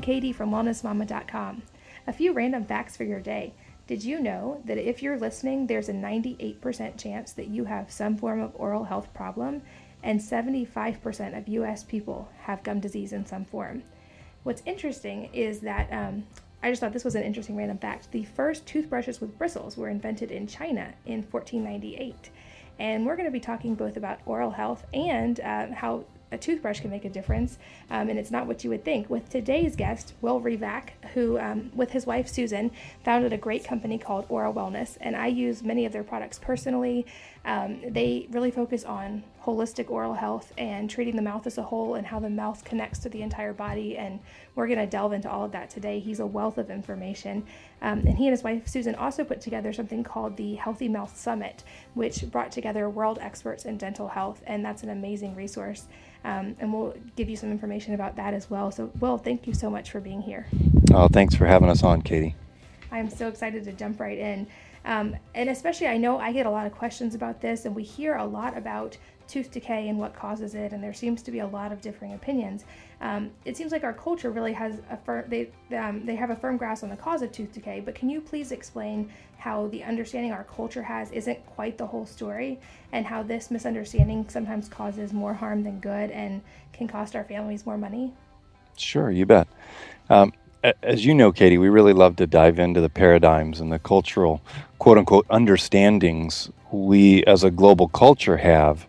I'm Katie from wellnessmama.com. A few random facts for your day. Did you know that if you're listening, there's a 98% chance that you have some form of oral health problem, and 75% of US people have gum disease in some form? What's interesting is that um, I just thought this was an interesting random fact. The first toothbrushes with bristles were invented in China in 1498. And we're going to be talking both about oral health and uh, how a toothbrush can make a difference, um, and it's not what you would think. With today's guest, Will Revak, who, um, with his wife Susan, founded a great company called OraWellness, and I use many of their products personally. Um, they really focus on holistic oral health and treating the mouth as a whole and how the mouth connects to the entire body. And we're going to delve into all of that today. He's a wealth of information. Um, and he and his wife Susan also put together something called the Healthy Mouth Summit, which brought together world experts in dental health. And that's an amazing resource. Um, and we'll give you some information about that as well. So, Will, thank you so much for being here. Oh, thanks for having us on, Katie. I'm so excited to jump right in. Um, and especially, I know I get a lot of questions about this, and we hear a lot about tooth decay and what causes it, and there seems to be a lot of differing opinions. Um, it seems like our culture really has a firm they um, they have a firm grasp on the cause of tooth decay. But can you please explain how the understanding our culture has isn't quite the whole story, and how this misunderstanding sometimes causes more harm than good and can cost our families more money? Sure, you bet. Um, as you know, Katie, we really love to dive into the paradigms and the cultural, quote unquote, understandings we as a global culture have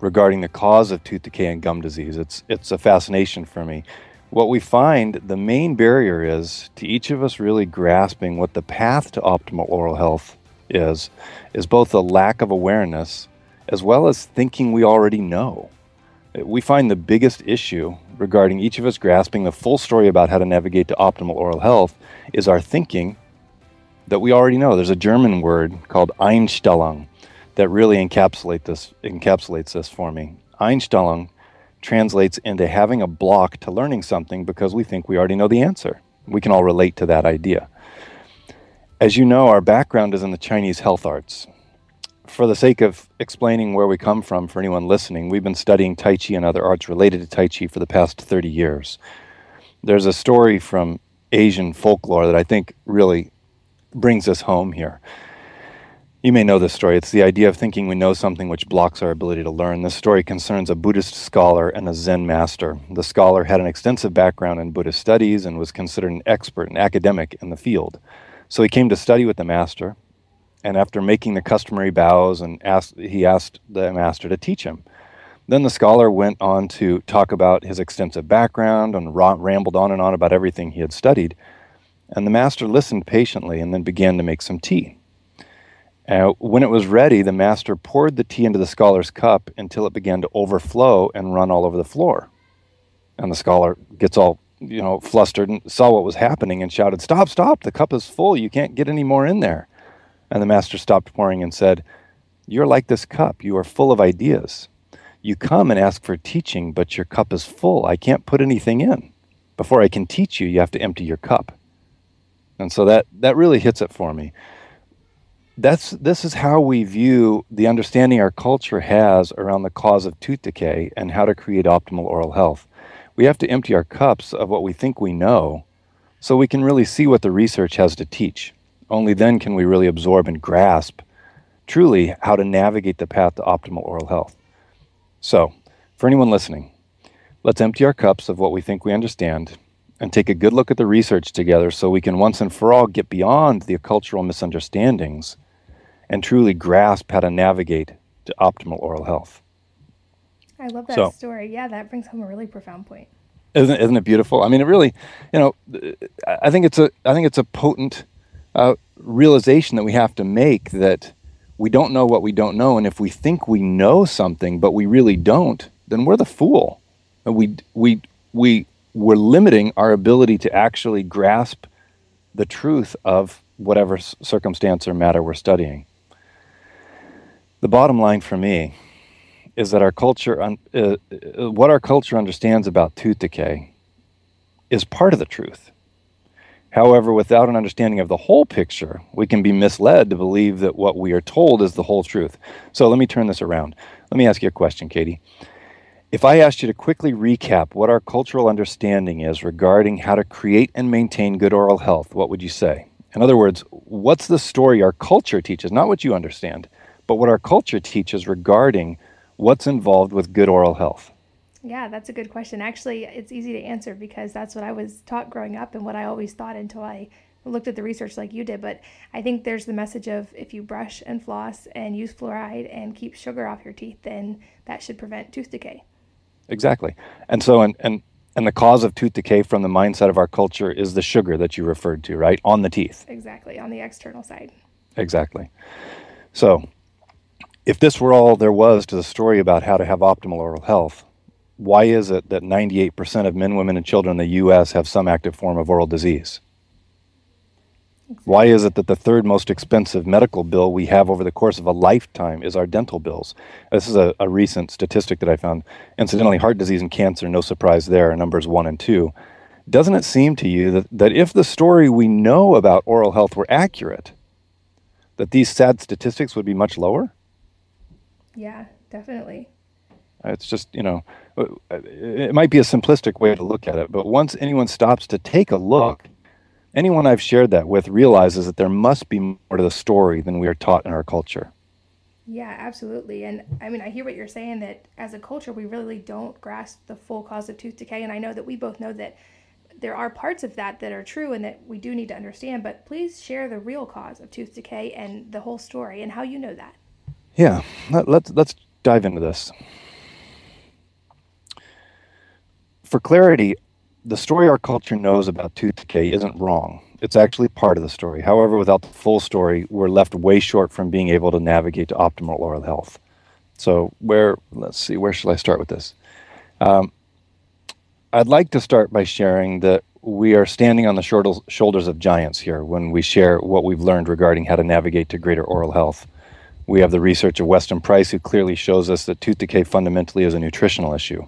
regarding the cause of tooth decay and gum disease. It's, it's a fascination for me. What we find the main barrier is to each of us really grasping what the path to optimal oral health is, is both a lack of awareness as well as thinking we already know. We find the biggest issue regarding each of us grasping the full story about how to navigate to optimal oral health is our thinking that we already know. There's a German word called Einstellung that really encapsulate this encapsulates this for me. Einstellung translates into having a block to learning something because we think we already know the answer. We can all relate to that idea. As you know, our background is in the Chinese health arts. For the sake of explaining where we come from for anyone listening, we've been studying Tai Chi and other arts related to Tai Chi for the past 30 years. There's a story from Asian folklore that I think really brings us home here. You may know this story. It's the idea of thinking we know something which blocks our ability to learn. This story concerns a Buddhist scholar and a Zen master. The scholar had an extensive background in Buddhist studies and was considered an expert and academic in the field. So he came to study with the master, and after making the customary bows, and asked, he asked the master to teach him. Then the scholar went on to talk about his extensive background and rambled on and on about everything he had studied. And the master listened patiently and then began to make some tea. Uh, when it was ready, the master poured the tea into the scholar's cup until it began to overflow and run all over the floor. And the scholar gets all, you know, flustered and saw what was happening and shouted, Stop, stop, the cup is full. You can't get any more in there. And the master stopped pouring and said, You're like this cup. You are full of ideas. You come and ask for teaching, but your cup is full. I can't put anything in. Before I can teach you, you have to empty your cup. And so that, that really hits it for me that's this is how we view the understanding our culture has around the cause of tooth decay and how to create optimal oral health. We have to empty our cups of what we think we know so we can really see what the research has to teach. Only then can we really absorb and grasp truly how to navigate the path to optimal oral health. So, for anyone listening, let's empty our cups of what we think we understand and take a good look at the research together so we can once and for all get beyond the cultural misunderstandings and truly grasp how to navigate to optimal oral health. I love that so, story. Yeah, that brings home a really profound point. Isn't, isn't it beautiful? I mean, it really, you know, I think it's a, I think it's a potent uh, realization that we have to make that we don't know what we don't know, and if we think we know something but we really don't, then we're the fool. And we, we, we, we're limiting our ability to actually grasp the truth of whatever circumstance or matter we're studying. The bottom line for me is that our culture, uh, uh, what our culture understands about tooth decay, is part of the truth. However, without an understanding of the whole picture, we can be misled to believe that what we are told is the whole truth. So let me turn this around. Let me ask you a question, Katie. If I asked you to quickly recap what our cultural understanding is regarding how to create and maintain good oral health, what would you say? In other words, what's the story our culture teaches, not what you understand, but what our culture teaches regarding what's involved with good oral health? Yeah, that's a good question. Actually, it's easy to answer because that's what I was taught growing up and what I always thought until I looked at the research like you did. But I think there's the message of if you brush and floss and use fluoride and keep sugar off your teeth, then that should prevent tooth decay. Exactly. And so, and, and, and the cause of tooth decay from the mindset of our culture is the sugar that you referred to, right? On the teeth. Exactly, on the external side. Exactly. So, if this were all there was to the story about how to have optimal oral health, why is it that 98% of men, women, and children in the U.S. have some active form of oral disease? Exactly. Why is it that the third most expensive medical bill we have over the course of a lifetime is our dental bills? This is a, a, recent statistic that I found. Incidentally, heart disease and cancer, no surprise there, numbers one and two. Doesn't it seem to you that, that if the story we know about oral health were accurate, that these sad statistics would be much lower? Yeah, definitely. It's just, you know, it might be a simplistic way to look at it, but once anyone stops to take a look, anyone I've shared that with realizes that there must be more to the story than we are taught in our culture. Yeah, absolutely. And I mean, I hear what you're saying that as a culture, we really don't grasp the full cause of tooth decay. And I know that we both know that there are parts of that that are true and that we do need to understand. But please share the real cause of tooth decay and the whole story and how you know that. Yeah, let, let's let's dive into this. For clarity, the story our culture knows about tooth decay isn't wrong. It's actually part of the story. However, without the full story, we're left way short from being able to navigate to optimal oral health. So, where, let's see, where should I start with this? Um, I'd like to start by sharing that we are standing on the shoulders of giants here when we share what we've learned regarding how to navigate to greater oral health. We have the research of Weston Price, who clearly shows us that tooth decay fundamentally is a nutritional issue.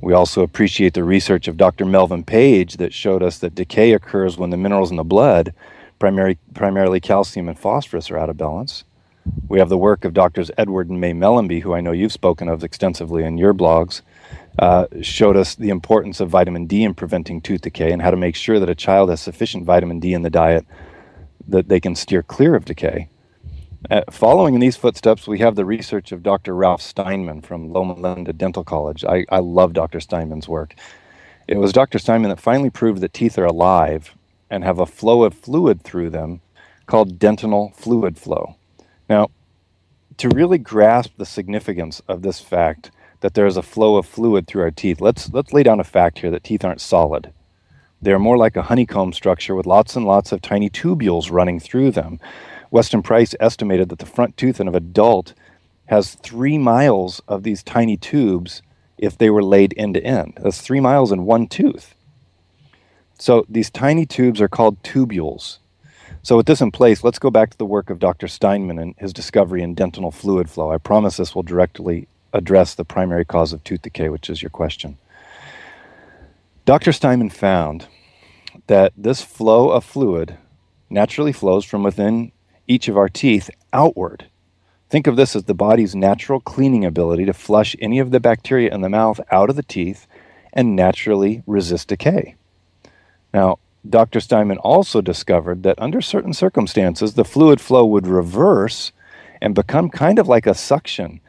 We also appreciate the research of Dr. Melvin Page that showed us that decay occurs when the minerals in the blood, primary, primarily calcium and phosphorus, are out of balance. We have the work of Doctors Edward and May Mellanby, who I know you've spoken of extensively in your blogs, uh, showed us the importance of vitamin D in preventing tooth decay and how to make sure that a child has sufficient vitamin D in the diet that they can steer clear of decay. Uh, following in these footsteps, we have the research of Dr. Ralph Steinman from Loma Linda Dental College. I, I love Dr. Steinman's work. It was Dr. Steinman that finally proved that teeth are alive and have a flow of fluid through them called dentinal fluid flow. Now, to really grasp the significance of this fact that there is a flow of fluid through our teeth, let's, let's lay down a fact here that teeth aren't solid. They're more like a honeycomb structure with lots and lots of tiny tubules running through them. Weston Price estimated that the front tooth in an adult has three miles of these tiny tubes if they were laid end to end. That's three miles in one tooth. So these tiny tubes are called tubules. So with this in place, let's go back to the work of Dr. Steinman and his discovery in dentinal fluid flow. I promise this will directly address the primary cause of tooth decay, which is your question. Dr. Steinman found that this flow of fluid naturally flows from within each of our teeth outward. Think of this as the body's natural cleaning ability to flush any of the bacteria in the mouth out of the teeth and naturally resist decay. Now, Dr. Steinman also discovered that under certain circumstances, the fluid flow would reverse and become kind of like a suction,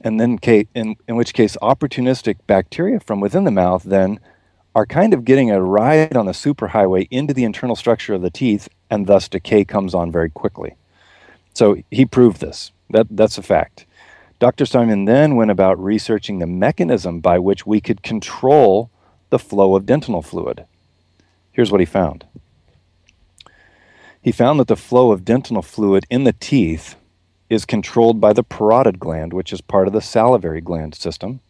and then in, in which case opportunistic bacteria from within the mouth then are kind of getting a ride on the superhighway into the internal structure of the teeth, and thus decay comes on very quickly. So he proved this. That, that's a fact. Dr. Steinman then went about researching the mechanism by which we could control the flow of dentinal fluid. Here's what he found. He found that the flow of dentinal fluid in the teeth is controlled by the parotid gland, which is part of the salivary gland system,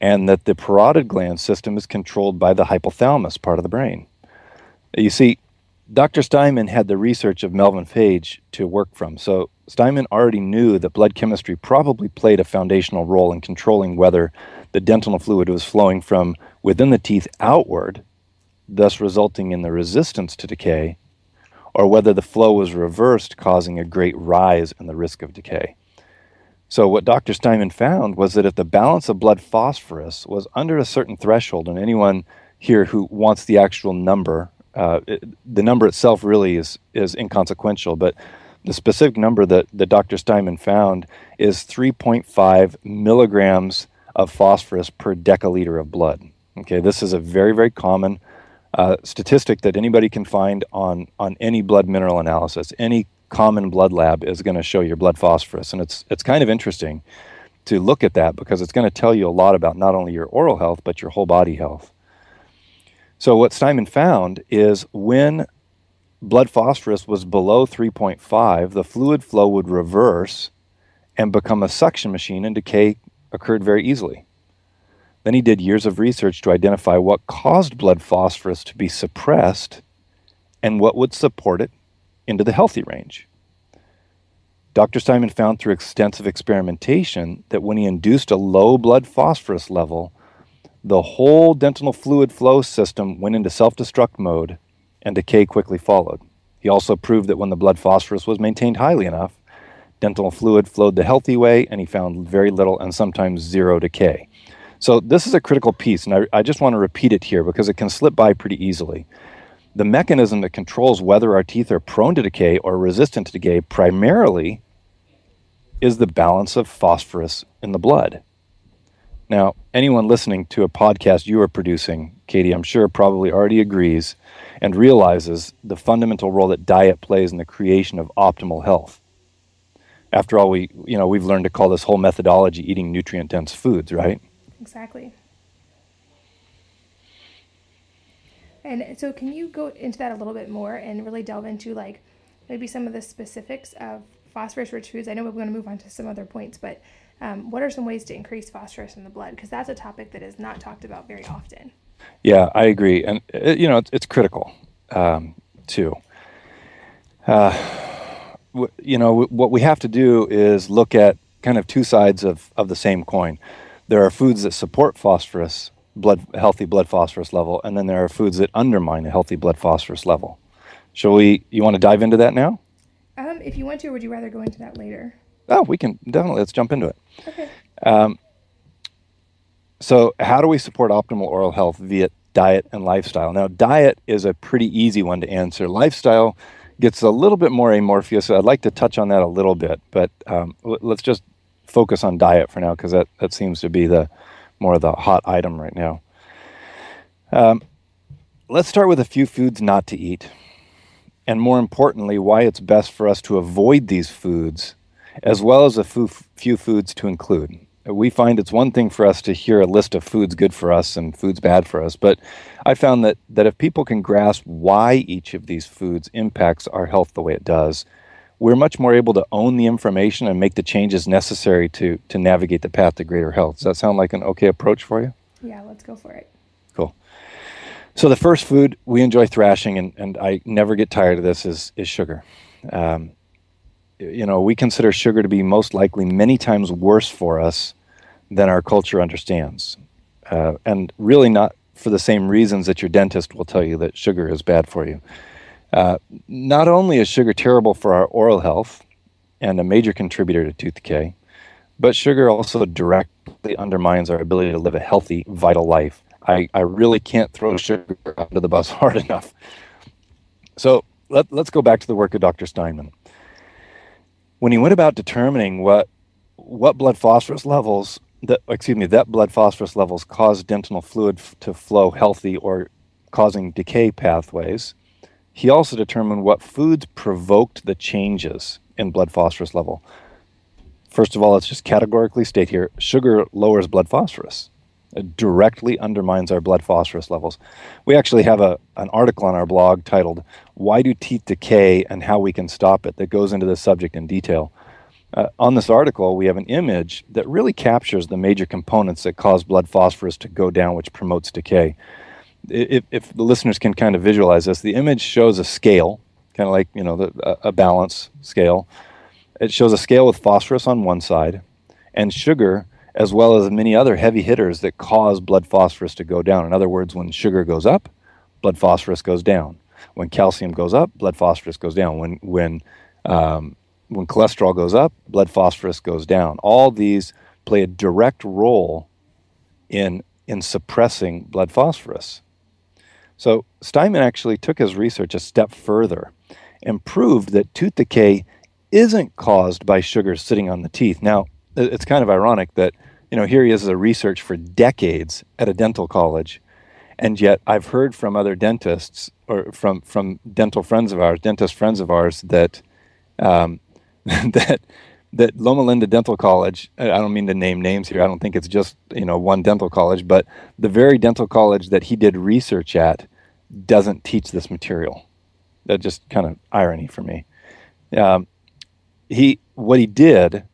and that the parotid gland system is controlled by the hypothalamus, part of the brain. You see, Dr. Steinman had the research of Melvin Page to work from, so Steinman already knew that blood chemistry probably played a foundational role in controlling whether the dentinal fluid was flowing from within the teeth outward, thus resulting in the resistance to decay, or whether the flow was reversed, causing a great rise in the risk of decay. So, what Dr. Steinman found was that if the balance of blood phosphorus was under a certain threshold, and anyone here who wants the actual number, uh, the number itself really is, is inconsequential, but the specific number that, that Dr. Steinman found is 3.5 milligrams of phosphorus per deciliter of blood. Okay, this is a very, very common uh, statistic that anybody can find on, on any blood mineral analysis. Any common blood lab is going to show your blood phosphorus. And it's, it's kind of interesting to look at that because it's going to tell you a lot about not only your oral health, but your whole body health. So, what Steinman found is when blood phosphorus was below 3.5, the fluid flow would reverse and become a suction machine, and decay occurred very easily. Then he did years of research to identify what caused blood phosphorus to be suppressed and what would support it into the healthy range. Dr. Steinman found through extensive experimentation that when he induced a low blood phosphorus level, the whole dental fluid flow system went into self destruct mode and decay quickly followed. He also proved that when the blood phosphorus was maintained highly enough, dental fluid flowed the healthy way and he found very little and sometimes zero decay. So, this is a critical piece, and I, I just want to repeat it here because it can slip by pretty easily. The mechanism that controls whether our teeth are prone to decay or resistant to decay primarily is the balance of phosphorus in the blood. Now, anyone listening to a podcast you are producing, Katie, I'm sure probably already agrees and realizes the fundamental role that diet plays in the creation of optimal health. After all, we, you know, we've learned to call this whole methodology eating nutrient dense foods, right? Exactly. And so, can you go into that a little bit more and really delve into like maybe some of the specifics of phosphorus rich foods? I know we're going to move on to some other points, but um, what are some ways to increase phosphorus in the blood? Because that's a topic that is not talked about very often. Yeah, I agree, and it, uh, you know it's, it's critical um, too. Uh, w- you know, w- what we have to do is look at kind of two sides of, of the same coin. There are foods that support phosphorus blood healthy blood phosphorus level, and then there are foods that undermine a healthy blood phosphorus level. Shall we? You want to dive into that now? Um, if you want to, or would you rather go into that later? Oh, we can definitely. Let's jump into it. Okay. Um, so, how do we support optimal oral health via diet and lifestyle? Now, diet is a pretty easy one to answer. Lifestyle gets a little bit more amorphous. So I'd like to touch on that a little bit, but um, let's just focus on diet for now because that, that seems to be the more of the hot item right now. Um, let's start with a few foods not to eat, and more importantly, why it's best for us to avoid these foods, as well as a few foods to include. We find it's one thing for us to hear a list of foods good for us and foods bad for us, but I found that, that if people can grasp why each of these foods impacts our health the way it does, we're much more able to own the information and make the changes necessary to to navigate the path to greater health. Does that sound like an okay approach for you? Yeah, let's go for it. Cool. So the first food we enjoy thrashing, and, and I never get tired of this, is is sugar. Um, you know, we consider sugar to be most likely many times worse for us than our culture understands, uh, and really not for the same reasons that your dentist will tell you that sugar is bad for you. Uh, not only is sugar terrible for our oral health and a major contributor to tooth decay, but sugar also directly undermines our ability to live a healthy, vital life. I, I really can't throw sugar under the bus hard enough. So let, let's go back to the work of Dr. Steinman. When he went about determining what what blood phosphorus levels that excuse me that blood phosphorus levels cause dental fluid f- to flow healthy or causing decay pathways, he also determined what foods provoked the changes in blood phosphorus level. First of all, let's just categorically state here sugar lowers blood phosphorus. It directly undermines our blood phosphorus levels. We actually have a, an article on our blog titled Why Do Teeth Decay and How We Can Stop It that goes into this subject in detail. Uh, on this article, we have an image that really captures the major components that cause blood phosphorus to go down, which promotes decay if, if the listeners can kind of visualize this, the image shows a scale, kind of like you know the, a balance scale. It shows a scale with phosphorus on one side and sugar, as well as many other heavy hitters that cause blood phosphorus to go down. In other words, when sugar goes up, blood phosphorus goes down. When calcium goes up, blood phosphorus goes down. When when um, when cholesterol goes up, blood phosphorus goes down. All these play a direct role in, in suppressing blood phosphorus. So Steinman actually took his research a step further and proved that tooth decay isn't caused by sugars sitting on the teeth. Now, it's kind of ironic that, you know, here he is as a research for decades at a dental college, and yet I've heard from other dentists or from, from dental friends of ours, dentist friends of ours, that um, that that Loma Linda Dental College. I don't mean to name names here. I don't think it's just you know one dental college, but the very dental college that he did research at doesn't teach this material. That just kind of irony for me. Um, he what he did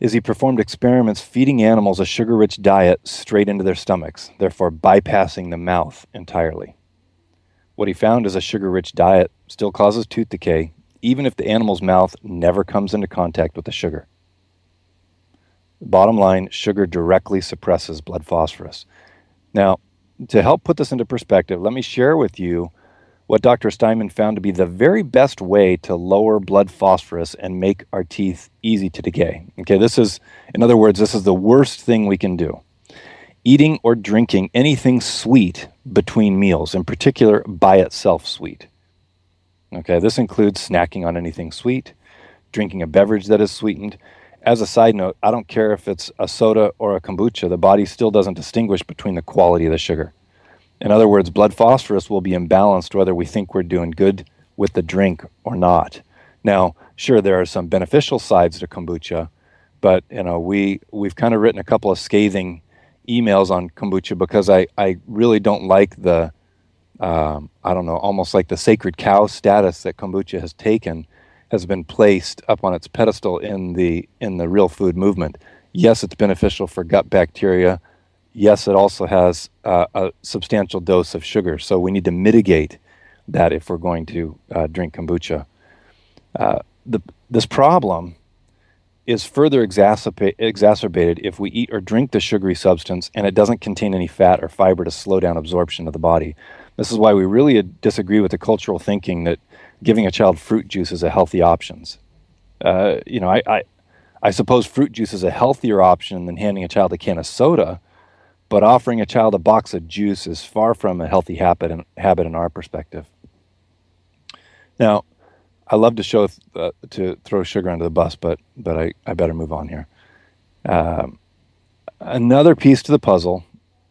is he performed experiments feeding animals a sugar-rich diet straight into their stomachs, therefore bypassing the mouth entirely. What he found is a sugar-rich diet still causes tooth decay, even if the animal's mouth never comes into contact with the sugar. Bottom line, sugar directly suppresses blood phosphorus. Now, to help put this into perspective, let me share with you what Dr. Steinman found to be the very best way to lower blood phosphorus and make our teeth easy to decay. Okay, this is, in other words, this is the worst thing we can do. Eating or drinking anything sweet between meals, in particular by itself sweet. Okay, this includes snacking on anything sweet, drinking a beverage that is sweetened. As a side note, I don't care if it's a soda or a kombucha, the body still doesn't distinguish between the quality of the sugar. In other words, blood phosphorus will be imbalanced whether we think we're doing good with the drink or not. Now, sure, there are some beneficial sides to kombucha, but you know, we we've kind of written a couple of scathing emails on kombucha because I, I really don't like the um, I don't know, almost like the sacred cow status that kombucha has taken has been placed up on its pedestal in the in the real food movement. Yes, it's beneficial for gut bacteria. Yes, it also has uh, a substantial dose of sugar, so we need to mitigate that if we're going to uh, drink kombucha. Uh, the, this problem is further exacerbated if we eat or drink the sugary substance and it doesn't contain any fat or fiber to slow down absorption of the body. This is why we really disagree with the cultural thinking that giving a child fruit juice is a healthy option. Uh, you know, I, I, I suppose fruit juice is a healthier option than handing a child a can of soda, but offering a child a box of juice is far from a healthy habit in, habit in our perspective. Now, I love to show uh, to throw sugar under the bus, but but I, I better move on here. Um, another piece to the puzzle,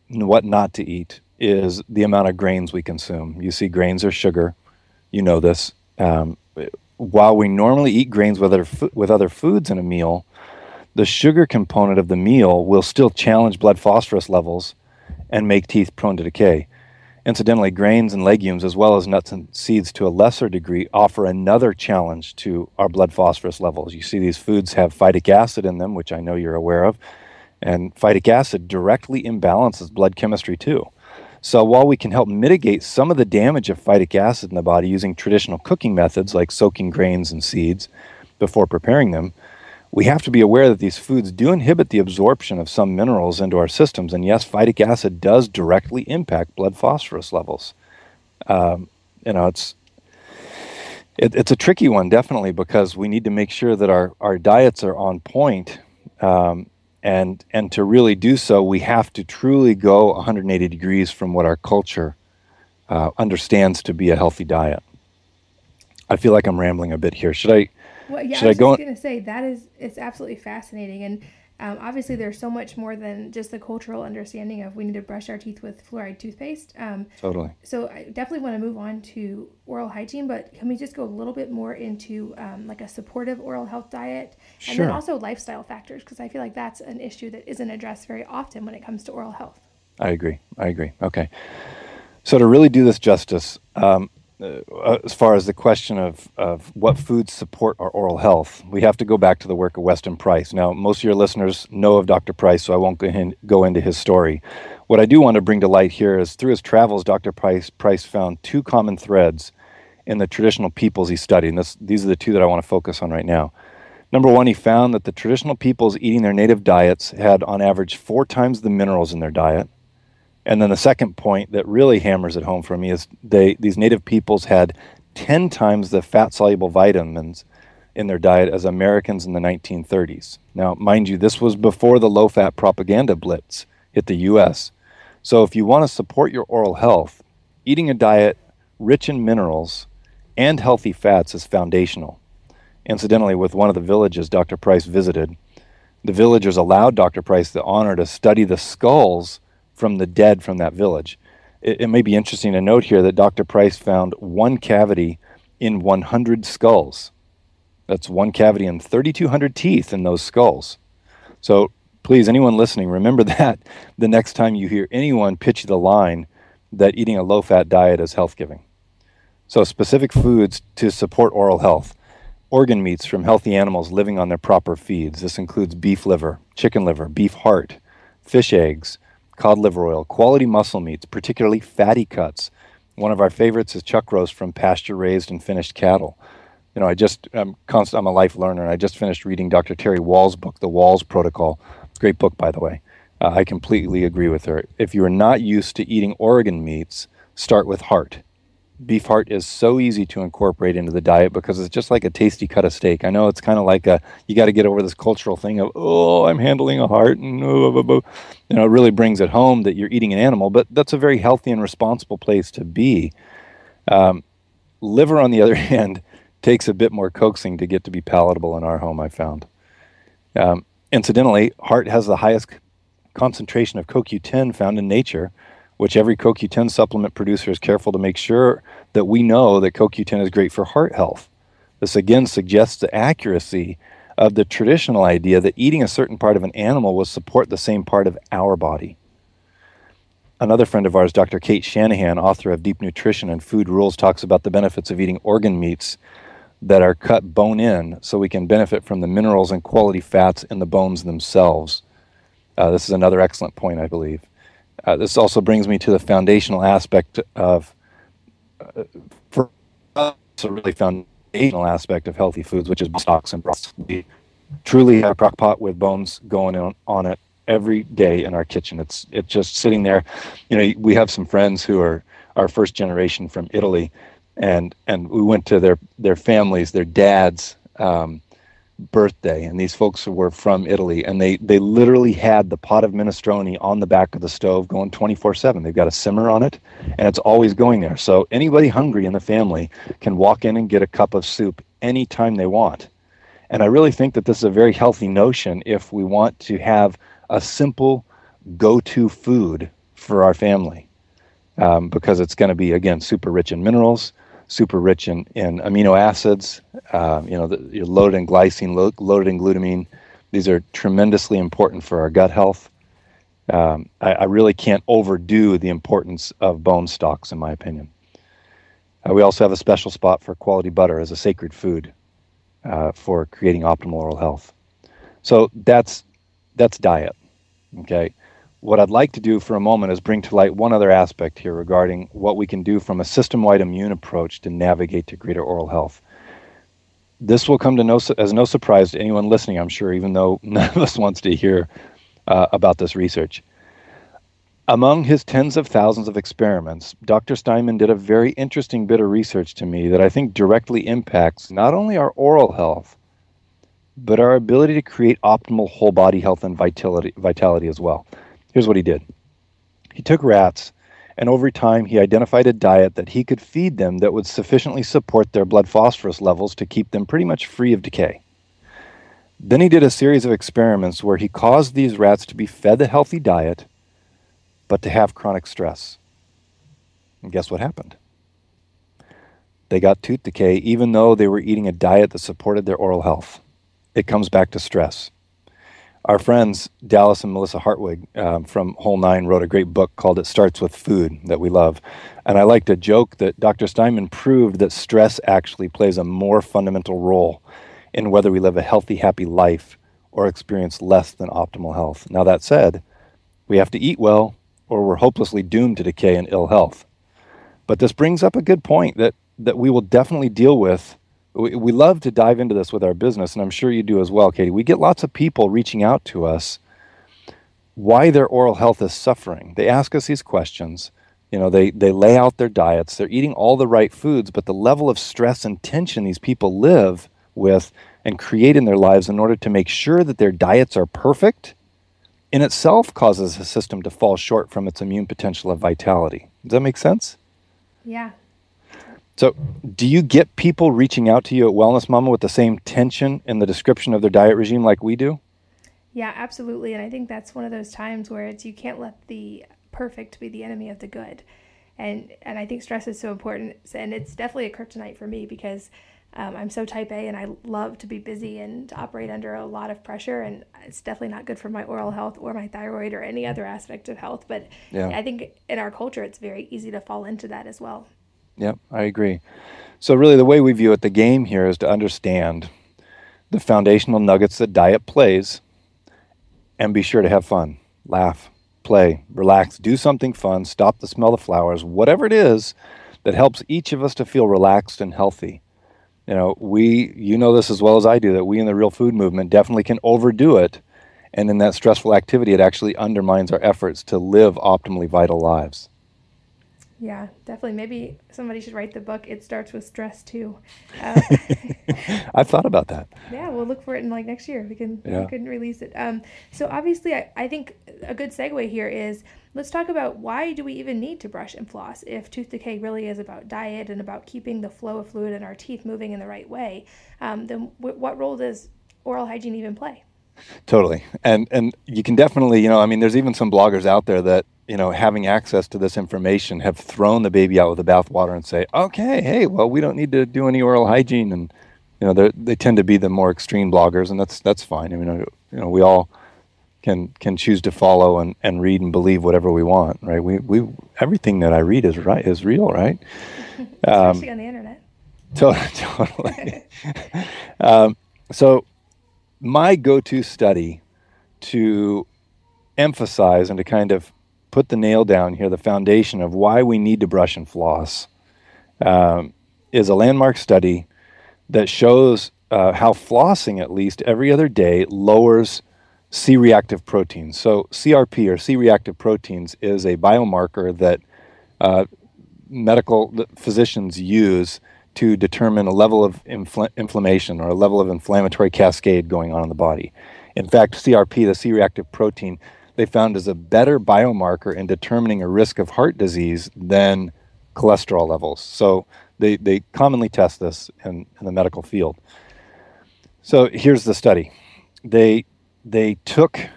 what not to eat, is the amount of grains we consume. You see, grains are sugar. You know this. Um, while we normally eat grains with other, with other foods in a meal, the sugar component of the meal will still challenge blood phosphorus levels and make teeth prone to decay. Incidentally, grains and legumes, as well as nuts and seeds to a lesser degree, offer another challenge to our blood phosphorus levels. You see, these foods have phytic acid in them, which I know you're aware of, and phytic acid directly imbalances blood chemistry too. So while we can help mitigate some of the damage of phytic acid in the body using traditional cooking methods like soaking grains and seeds before preparing them, we have to be aware that these foods do inhibit the absorption of some minerals into our systems. And yes, phytic acid does directly impact blood phosphorus levels. Um, you know, it's it, it's a tricky one, definitely, because we need to make sure that our, our diets are on point um, and and to really do so, we have to truly go 180 degrees from what our culture uh, understands to be a healthy diet. I feel like I'm rambling a bit here. Should I? Well, yeah, should I, was I go? going to say that is it's absolutely fascinating, and um, obviously, there's so much more than just the cultural understanding of we need to brush our teeth with fluoride toothpaste. Um, totally. So I definitely want to move on to oral hygiene, but can we just go a little bit more into um, like a supportive oral health diet, and sure. then also lifestyle factors because I feel like that's an issue that isn't addressed very often when it comes to oral health. I agree. I agree. Okay. So to really do this justice, um, Uh, uh, as far as the question of, of what foods support our oral health, we have to go back to the work of Weston Price. Now, most of your listeners know of Dr. Price, so I won't go, in, go into his story. What I do want to bring to light here is through his travels, Dr. Price, Price found two common threads in the traditional peoples he studied. And this, these are the two that I want to focus on right now. Number one, he found that the traditional peoples eating their native diets had, on average, four times the minerals in their diet and then the second point that really hammers it home for me is they these native peoples had 10 times the fat soluble vitamins in their diet as Americans in the 1930s. Now, mind you, this was before the low fat propaganda blitz hit the US. So, if you want to support your oral health, eating a diet rich in minerals and healthy fats is foundational. Incidentally, with one of the villages Dr. Price visited, the villagers allowed Dr. Price the honor to study the skulls from the dead from that village. It, it may be interesting to note here that Dr. Price found one cavity in 100 skulls. That's one cavity and 3,200 teeth in those skulls. So please, anyone listening, remember that the next time you hear anyone pitch the line that eating a low fat diet is health giving. So, specific foods to support oral health organ meats from healthy animals living on their proper feeds. This includes beef liver, chicken liver, beef heart, fish eggs, cod liver oil, quality muscle meats, particularly fatty cuts. One of our favorites is chuck roast from pasture raised and finished cattle. You know, I just, I'm, const- I'm a life learner, and I just finished reading Dr. Terry Wahls' book, The Wahls Protocol. Great book, by the way. Uh, I completely agree with her. If you are not used to eating organ meats, start with heart beef heart is so easy to incorporate into the diet because it's just like a tasty cut of steak. I know it's kind of like a you got to get over this cultural thing of oh I'm handling a heart and oh, blah, blah, blah. you know it really brings it home that you're eating an animal, but that's a very healthy and responsible place to be. Um, liver, on the other hand, takes a bit more coaxing to get to be palatable in our home. I found. Um, incidentally, heart has the highest concentration of CoQ10 found in nature which every CoQ10 supplement producer is careful to make sure that we know that CoQ10 is great for heart health. This again suggests the accuracy of the traditional idea that eating a certain part of an animal will support the same part of our body. Another friend of ours, Dr. Cate Shanahan, author of Deep Nutrition and Food Rules, talks about the benefits of eating organ meats that are cut bone in so we can benefit from the minerals and quality fats in the bones themselves. Uh, this is another excellent point, I believe. Uh, this also brings me to the foundational aspect of, uh, for us, a really foundational aspect of healthy foods, which is stocks and broths. We truly have a crock pot with bones going on, on it every day in our kitchen. It's it's just sitting there. You know, we have some friends who are our first generation from Italy, and and we went to their their families, their dads. Um, birthday, and these folks were from Italy, and they they literally had the pot of minestrone on the back of the stove going 24/7. They've got a simmer on it, and it's always going there. So anybody hungry in the family can walk in and get a cup of soup anytime they want. And I really think that this is a very healthy notion if we want to have a simple go-to food for our family, um, because it's going to be again super rich in minerals super rich in, in amino acids. Uh, you know, the, you're loaded in glycine, lo- loaded in glutamine. These are tremendously important for our gut health. Um, I, I, really can't overdo the importance of bone stocks, in my opinion. Uh, we also have a special spot for quality butter as a sacred food uh, for creating optimal oral health. So that's that's diet. Okay, what I'd like to do for a moment is bring to light one other aspect here regarding what we can do from a system wide immune approach to navigate to greater oral health. This will come to no, as no surprise to anyone listening, I'm sure, even though none of us wants to hear uh, about this research. Among his tens of thousands of experiments, Dr. Steinman did a very interesting bit of research to me that I think directly impacts not only our oral health, but our ability to create optimal whole body health and vitality, vitality as well. Here's what he did he took rats, and over time, he identified a diet that he could feed them that would sufficiently support their blood phosphorus levels to keep them pretty much free of decay. Then he did a series of experiments where he caused these rats to be fed a healthy diet, but to have chronic stress. And guess what happened? They got tooth decay even though they were eating a diet that supported their oral health. It comes back to stress our friends Dallas and Melissa Hartwig um, from Whole9 wrote a great book called "It Starts with Food" that we love, and I like to joke that Dr. Steinman proved that stress actually plays a more fundamental role in whether we live a healthy, happy life or experience less than optimal health. Now that said, we have to eat well, or we're hopelessly doomed to decay and ill health. But this brings up a good point that that we will definitely deal with we, we love to dive into this with our business, and I'm sure you do as well, Katie. We get lots of people reaching out to us why their oral health is suffering. They ask us these questions. You know, they, they lay out their diets. They're eating all the right foods, but the level of stress and tension these people live with and create in their lives in order to make sure that their diets are perfect in itself causes a system to fall short from its immune potential of vitality. Does that make sense? Yeah. So, do you get people reaching out to you at Wellness Mama with the same tension in the description of their diet regime like we do? Yeah, absolutely. And I think that's one of those times where it's you can't let the perfect be the enemy of the good. And and I think stress is so important and it's definitely a kryptonite for me because um, I'm so type A and I love to be busy and to operate under a lot of pressure. And it's definitely not good for my oral health or my thyroid or any other aspect of health. But yeah. I think in our culture, it's very easy to fall into that as well. Yep, I agree. So, really, the way we view it, the game here is to understand the foundational nuggets that diet plays and be sure to have fun, laugh, play, relax, do something fun, stop the smell of flowers, whatever it is that helps each of us to feel relaxed and healthy you know, we, you know this as well as I do, that we in the real food movement definitely can overdo it. And in that stressful activity, it actually undermines our efforts to live optimally vital lives. Yeah, definitely. Maybe somebody should write the book. It starts with stress too. Uh, I've thought about that. Yeah, we'll look for it in like next year. We can yeah. we can release it. Um, so obviously, I, I think a good segue here is let's talk about why do we even need to brush and floss if tooth decay really is about diet and about keeping the flow of fluid in our teeth moving in the right way. Um, then w- what role does oral hygiene even play? Totally, and and you can definitely, you know, I mean, there's even some bloggers out there that you know, having access to this information, have thrown the baby out with the bathwater and say, okay, hey, well, we don't need to do any oral hygiene, and you know, they tend to be the more extreme bloggers, and that's that's fine. I mean, you know, we all can can choose to follow and, and read and believe whatever we want, right? We we everything that I read is right is real, right? Especially um, on the internet. totally. um, so, my go-to study to emphasize and to kind of put the nail down here, the foundation of why we need to brush and floss, um, is a landmark study that shows uh, how flossing, at least every other day, lowers C reactive proteins. So, CRP or C reactive proteins is a biomarker that uh, medical physicians use to determine a level of infl- inflammation or a level of inflammatory cascade going on in the body. In fact, CRP, the C reactive protein, they found is a better biomarker in determining a risk of heart disease than cholesterol levels. So they, they commonly test this in, in the medical field. So here's the study. They they took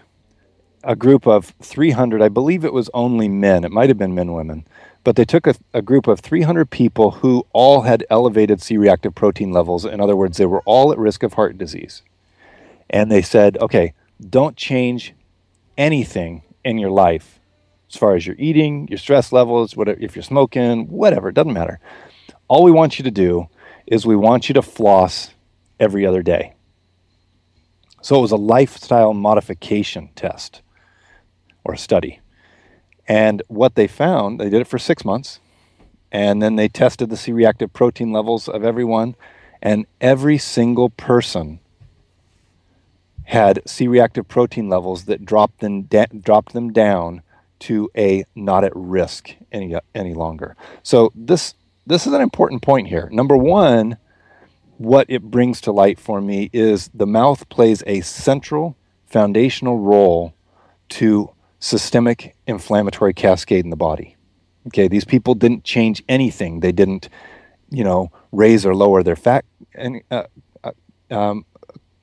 a group of 300, I believe it was only men, it might have been men, women, but they took a, a group of 300 people who all had elevated C reactive protein levels. In other words, they were all at risk of heart disease. And they said, okay, don't change anything in your life as far as your eating, your stress levels, whatever, if you're smoking, whatever, it doesn't matter. All we want you to do is we want you to floss every other day. So it was a lifestyle modification test or study. And what they found, they did it for six months, and then they tested the C reactive protein levels of everyone, and every single person had C-reactive protein levels that dropped them da- dropped them down to a not at risk any any longer. So this this is an important point here. Number one, what it brings to light for me is the mouth plays a central foundational role to systemic inflammatory cascade in the body. Okay, these people didn't change anything. They didn't, you know, raise or lower their fat and uh, uh, um,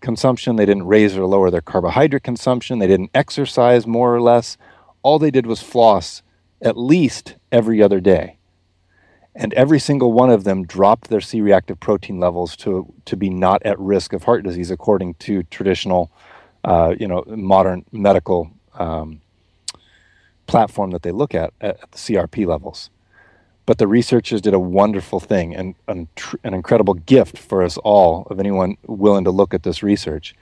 consumption. They didn't raise or lower their carbohydrate consumption. They didn't exercise more or less. All they did was floss at least every other day. And every single one of them dropped their C reactive protein levels to, to be not at risk of heart disease, according to traditional, uh, you know, modern medical um, platform that they look at at the CRP levels. But the researchers did a wonderful thing and an, an incredible gift for us all of anyone willing to look at this research.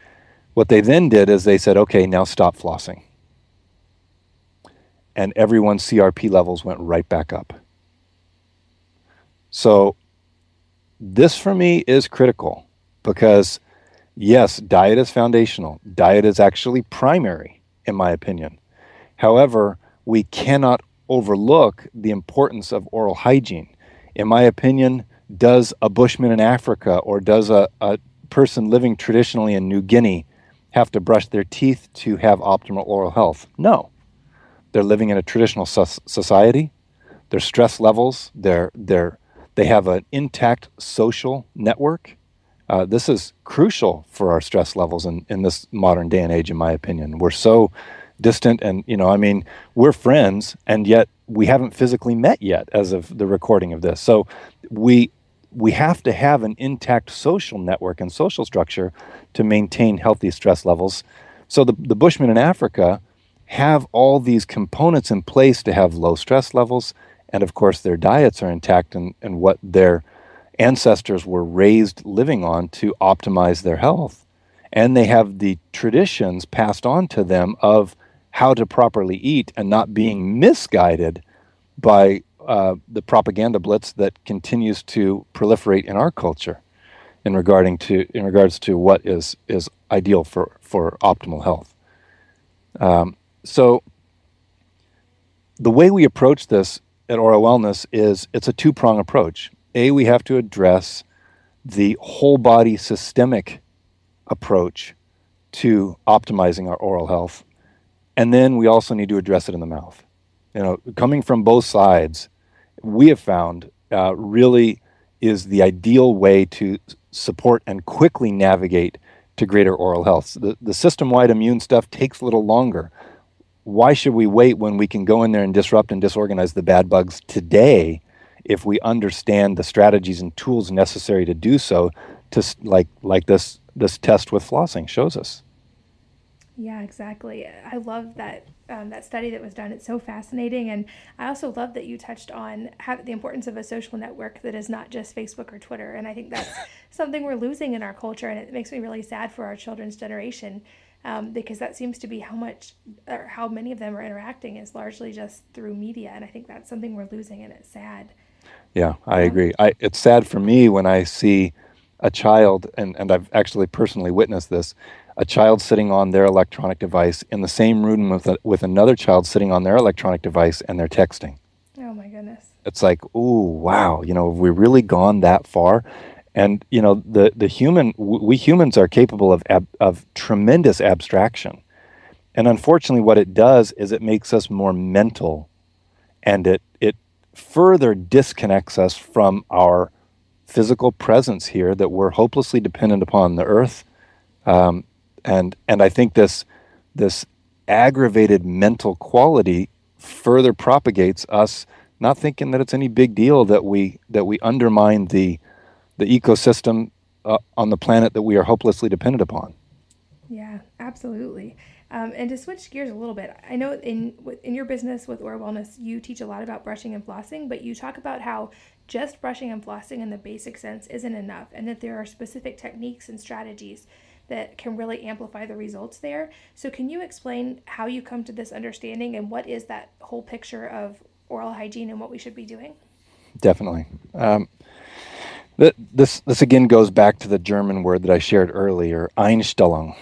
What they then did is they said, okay, now stop flossing. And everyone's CRP levels went right back up. So, this for me is critical because, yes, diet is foundational. Diet is actually primary, in my opinion. However, we cannot overlook the importance of oral hygiene. In my opinion, does a bushman in Africa or does a, a person living traditionally in New Guinea have to brush their teeth to have optimal oral health? No. They're living in a traditional society. Their stress levels, their, their, they have an intact social network. Uh, this is crucial for our stress levels in, in this modern day and age, in my opinion. We're so distant, and, you know, I mean, we're friends, and yet we haven't physically met yet as of the recording of this. So we we have to have an intact social network and social structure to maintain healthy stress levels. So the, the Bushmen in Africa have all these components in place to have low stress levels. And of course, their diets are intact and, and what their ancestors were raised living on to optimize their health. And they have the traditions passed on to them of how to properly eat and not being misguided by uh, the propaganda blitz that continues to proliferate in our culture in regarding to in regards to what is is ideal for for optimal health. Um, so the way we approach this at OraWellness is it's a two prong approach. A, we have to address the whole body systemic approach to optimizing our oral health, and then we also need to address it in the mouth. You know, coming from both sides, we have found uh, really is the ideal way to support and quickly navigate to greater oral health. The, the system wide immune stuff takes a little longer. Why should we wait when we can go in there and disrupt and disorganize the bad bugs today if we understand the strategies and tools necessary to do so to like like this this test with flossing shows us. Yeah, exactly. I love that um, that study that was done. It's so fascinating, and I also love that you touched on have, the importance of a social network that is not just Facebook or Twitter. And I think that's something we're losing in our culture, and it makes me really sad for our children's generation. Um, because that seems to be how much or how many of them are interacting is largely just through media, and I think that's something we're losing, and it's sad. Yeah, I um, agree. I, it's sad for me when I see a child, and, and I've actually personally witnessed this, a child sitting on their electronic device in the same room with, a, with another child sitting on their electronic device and they're texting. Oh my goodness. It's like, oh wow, you know, have we really gone that far? And, you know, the, the human, we humans are capable of, ab, of tremendous abstraction. And unfortunately, what it does is it makes us more mental and it, it further disconnects us from our physical presence here that we're hopelessly dependent upon the earth um, and and I think this this aggravated mental quality further propagates us not thinking that it's any big deal that we that we undermine the the ecosystem uh, on the planet that we are hopelessly dependent upon. Yeah, absolutely. Um, and to switch gears a little bit, I know in in your business with OraWellness, you teach a lot about brushing and flossing, but you talk about how just brushing and flossing in the basic sense isn't enough, and that there are specific techniques and strategies that can really amplify the results there. So, can you explain how you come to this understanding and what is that whole picture of oral hygiene and what we should be doing? Definitely. Um, this, this again goes back to the German word that I shared earlier, Einstellung.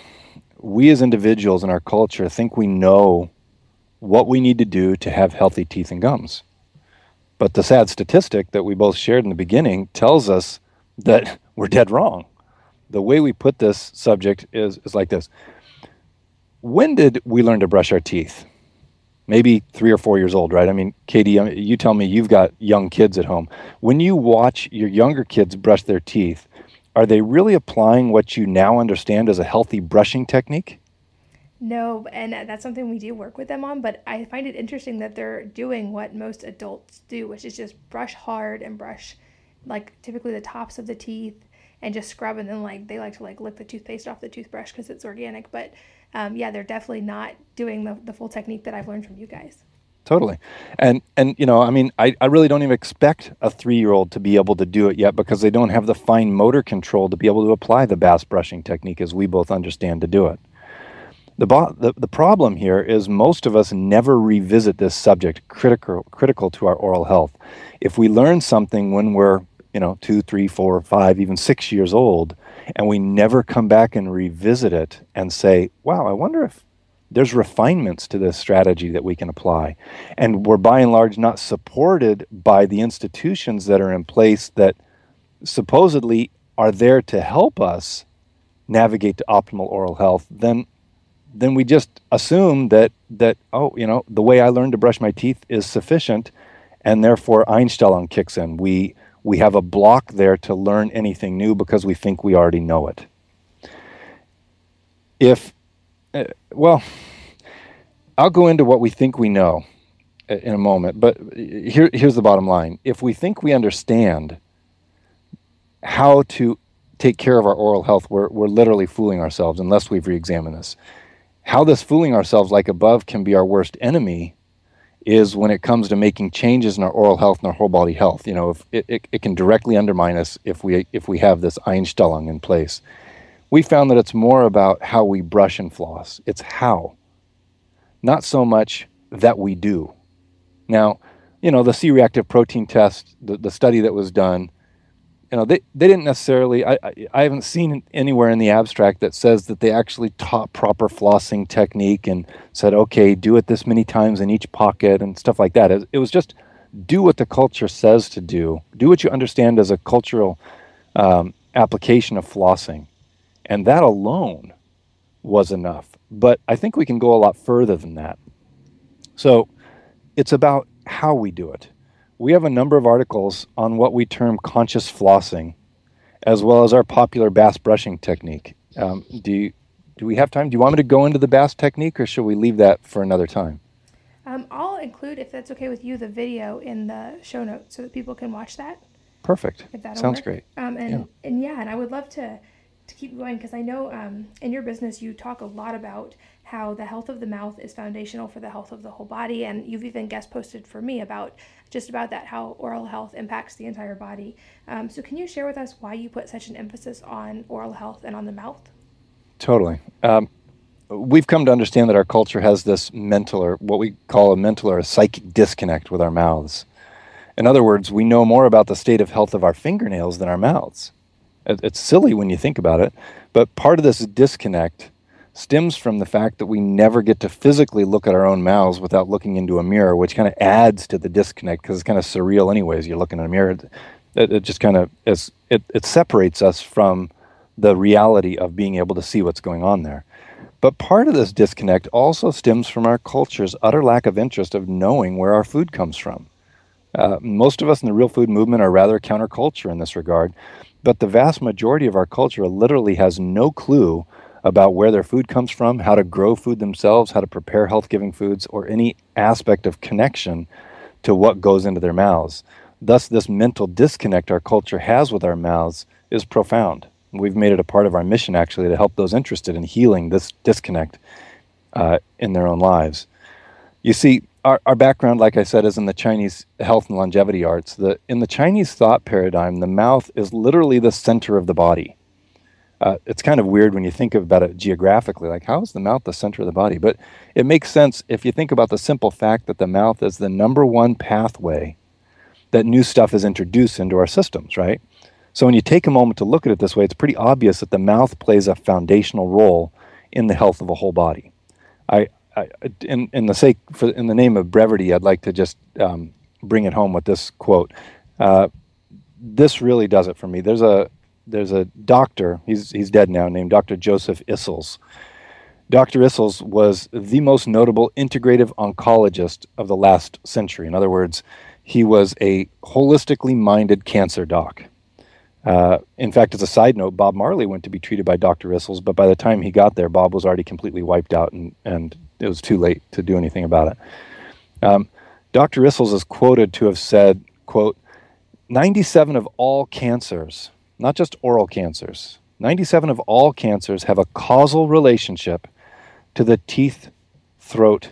We as individuals in our culture think we know what we need to do to have healthy teeth and gums. But the sad statistic that we both shared in the beginning tells us that we're dead wrong the way we put this subject is, is like this When did we learn to brush our teeth? Maybe three or four years old, right? I mean, Katie, you tell me you've got young kids at home. When you watch your younger kids brush their teeth, are they really applying what you now understand as a healthy brushing technique? No, and uh, that's something we do work with them on, but I find it interesting that they're doing what most adults do, which is just brush hard and brush like typically the tops of the teeth and just scrub and then like they like to like lick the toothpaste off the toothbrush because it's organic but um, yeah they're definitely not doing the, the full technique that i've learned from you guys. Totally. And and you know i mean i, I really don't even expect a three year old to be able to do it yet because they don't have the fine motor control to be able to apply the bass brushing technique as we both understand to do it. The, bo- the, the problem here is most of us never revisit this subject critical critical to our oral health. If we learn something when we're you know, two, three, four, five, even six years old, and we never come back and revisit it and say, wow, I wonder if there's refinements to this strategy that we can apply. And we're by and large not supported by the institutions that are in place that supposedly are there to help us navigate to optimal oral health, then then we just assume that that oh you know the way I learned to brush my teeth is sufficient, and therefore Einstellung kicks in. We we have a block there to learn anything new because we think we already know it. If uh, well, I'll go into what we think we know in a moment, but here here's the bottom line: if we think we understand how to take care of our oral health, we're, we're literally fooling ourselves unless we've re examined this. How this fooling ourselves, like above, can be our worst enemy is when it comes to making changes in our oral health and our whole body health. You know, if it, it, it can directly undermine us if we if we have this Einstellung in place. We found that it's more about how we brush and floss. It's how, not so much that we do. Now, you know, the C reactive protein test, the, the study that was done, you know they, they didn't necessarily I, I, I haven't seen anywhere in the abstract that says that they actually taught proper flossing technique and said okay do it this many times in each pocket and stuff like that. It, it was just do what the culture says to do. Do what you understand as a cultural um, application of flossing. And that alone was enough. But i think we can go a lot further than that. So it's about how we do it we have a number of articles on what we term conscious flossing, as well as our popular bass brushing technique. Um, do you, do we have time? Do you want me to go into the bass technique, or should we leave that for another time? Um, I'll include, if that's okay with you, the video in the show notes so that people can watch that. Perfect. Sounds work. great. Um, and yeah. and yeah, and I would love to to keep going because I know um, in your business you talk a lot about how the health of the mouth is foundational for the health of the whole body, and you've even guest posted for me about just about that how oral health impacts the entire body. Um, so, can you share with us why you put such an emphasis on oral health and on the mouth? Totally. Um, we've come to understand that our culture has this mental, or what we call a mental or a psychic disconnect with our mouths. In other words, we know more about the state of health of our fingernails than our mouths. It's silly when you think about it, but part of this disconnect stems from the fact that we never get to physically look at our own mouths without looking into a mirror, which kind of adds to the disconnect because it's kind of surreal, anyways. You're looking in a mirror, it, it just kind of it, it separates us from the reality of being able to see what's going on there. But part of this disconnect also stems from our culture's utter lack of interest of knowing where our food comes from. Uh, most of us in the real food movement are rather counterculture in this regard, but the vast majority of our culture literally has no clue about where their food comes from, how to grow food themselves, how to prepare health giving foods, or any aspect of connection to what goes into their mouths. Thus, this mental disconnect our culture has with our mouths is profound. We've made it a part of our mission, actually, to help those interested in healing this disconnect uh, in their own lives. You see, our, our background, like I said, is in the Chinese health and longevity arts. The, in the Chinese thought paradigm, the mouth is literally the center of the body. Uh, it's kind of weird when you think about it geographically, like how is the mouth the center of the body? But it makes sense if you think about the simple fact that the mouth is the number one pathway that new stuff is introduced into our systems, right? So when you take a moment to look at it this way, it's pretty obvious that the mouth plays a foundational role in the health of a whole body. I, I in, in the sake, for, in the name of brevity, I'd like to just um, bring it home with this quote. Uh, this really does it for me. There's a there's a doctor, he's, he's dead now, named Dr. Joseph Issels. Dr. Issels was the most notable integrative oncologist of the last century. In other words, he was a holistically minded cancer doc. Uh, in fact, as a side note, Bob Marley went to be treated by Dr. Issels, but by the time he got there, Bob was already completely wiped out and, and it was too late to do anything about it. Um, Dr. Issels is quoted to have said, quote, 97 of all cancers not just oral cancers. 97 of all cancers have a causal relationship to the teeth, throat,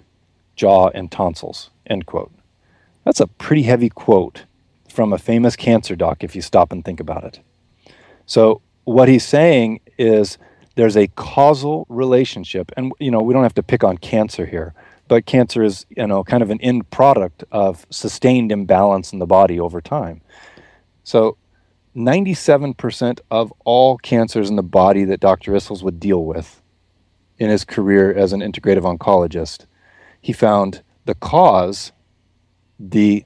jaw, and tonsils. End quote. That's a pretty heavy quote from a famous cancer doc if you stop and think about it. So, what he's saying is there's a causal relationship, and you know, we don't have to pick on cancer here, but cancer is, you know, kind of an end product of sustained imbalance in the body over time. So, 97% of all cancers in the body that Dr. Issels would deal with in his career as an integrative oncologist, he found the cause, the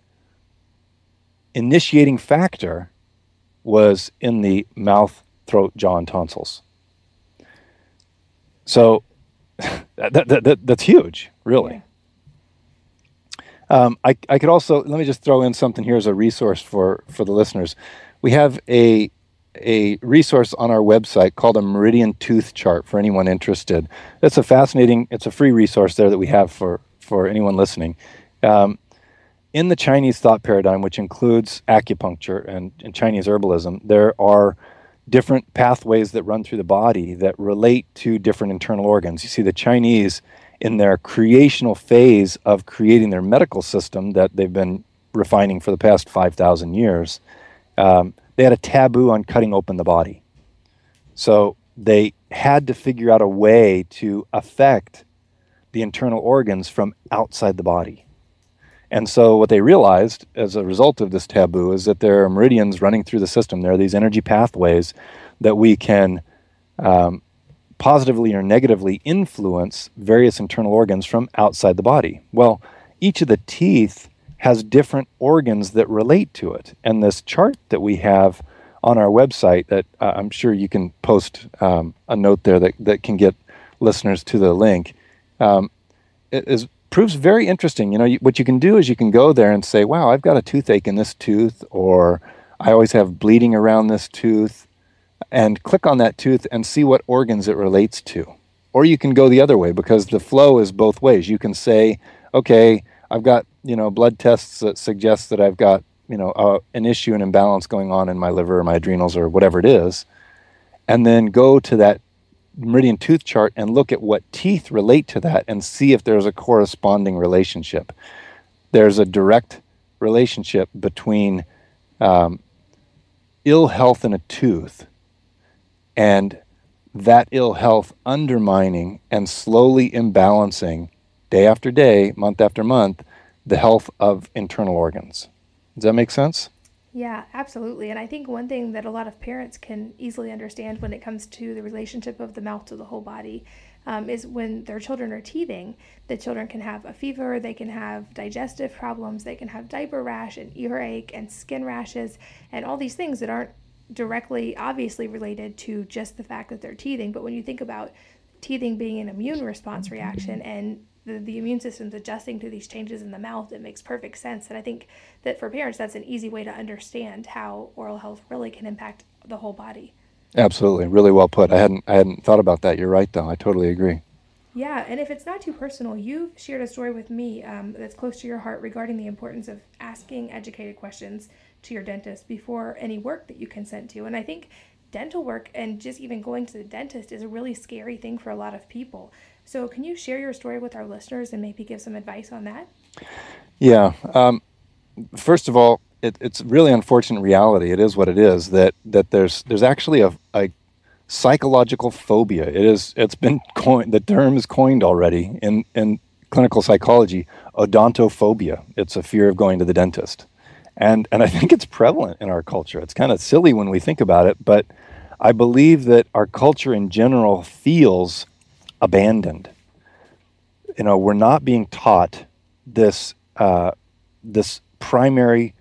initiating factor, was in the mouth, throat, jaw, and tonsils. So that, that, that, that's huge, really. Yeah. Um, I, I could also let me just throw in something here as a resource for for the listeners. We have a a resource on our website called a meridian tooth chart for anyone interested. It's a fascinating. It's a free resource there that we have for for anyone listening. Um, in the Chinese thought paradigm, which includes acupuncture and, and Chinese herbalism, there are different pathways that run through the body that relate to different internal organs. You see, the Chinese in their creational phase of creating their medical system that they've been refining for the past 5,000 years, um, they had a taboo on cutting open the body. So they had to figure out a way to affect the internal organs from outside the body. And so what they realized as a result of this taboo is that there are meridians running through the system. There are these energy pathways that we can um, positively or negatively influence various internal organs from outside the body. Well, each of the teeth has different organs that relate to it. And this chart that we have on our website, that uh, I'm sure you can post um, a note there that, that can get listeners to the link, um, is proves very interesting. You know, you, what you can do is you can go there and say, "Wow, I've got a toothache in this tooth," or "I always have bleeding around this tooth," and click on that tooth and see what organs it relates to. Or you can go the other way because the flow is both ways. You can say, okay, I've got, you know, blood tests that suggest that I've got, you know, uh, an issue, an imbalance going on in my liver or my adrenals or whatever it is. And then go to that meridian tooth chart and look at what teeth relate to that and see if there's a corresponding relationship. There's a direct relationship between um, ill health in a tooth and that ill health undermining and slowly imbalancing day after day, month after month, the health of internal organs. Does that make sense? Yeah, absolutely. And I think one thing that a lot of parents can easily understand when it comes to the relationship of the mouth to the whole body um, is when their children are teething, the children can have a fever, they can have digestive problems, they can have diaper rash and earache and skin rashes and all these things that aren't directly, obviously related to just the fact that they're teething. But when you think about teething being an immune response reaction and the, the immune system's adjusting to these changes in the mouth, it makes perfect sense. And I think that for parents, that's an easy way to understand how oral health really can impact the whole body. Absolutely, really well put. I hadn't I hadn't thought about that. You're right, though. I totally agree. Yeah, and if it's not too personal, you've shared a story with me um, that's close to your heart regarding the importance of asking educated questions to your dentist before any work that you consent to. And I think dental work and just even going to the dentist is a really scary thing for a lot of people. So, can you share your story with our listeners and maybe give some advice on that? Yeah. Um, first of all, it, it's really unfortunate reality. It is what it is that that there's there's actually a, a psychological phobia. It is it's been coined the term is coined already in in clinical psychology. Odontophobia. It's a fear of going to the dentist and and I think it's prevalent in our culture. It's kind of silly when we think about it, but I believe that our culture in general feels abandoned. You know, we're not being taught this uh, this primary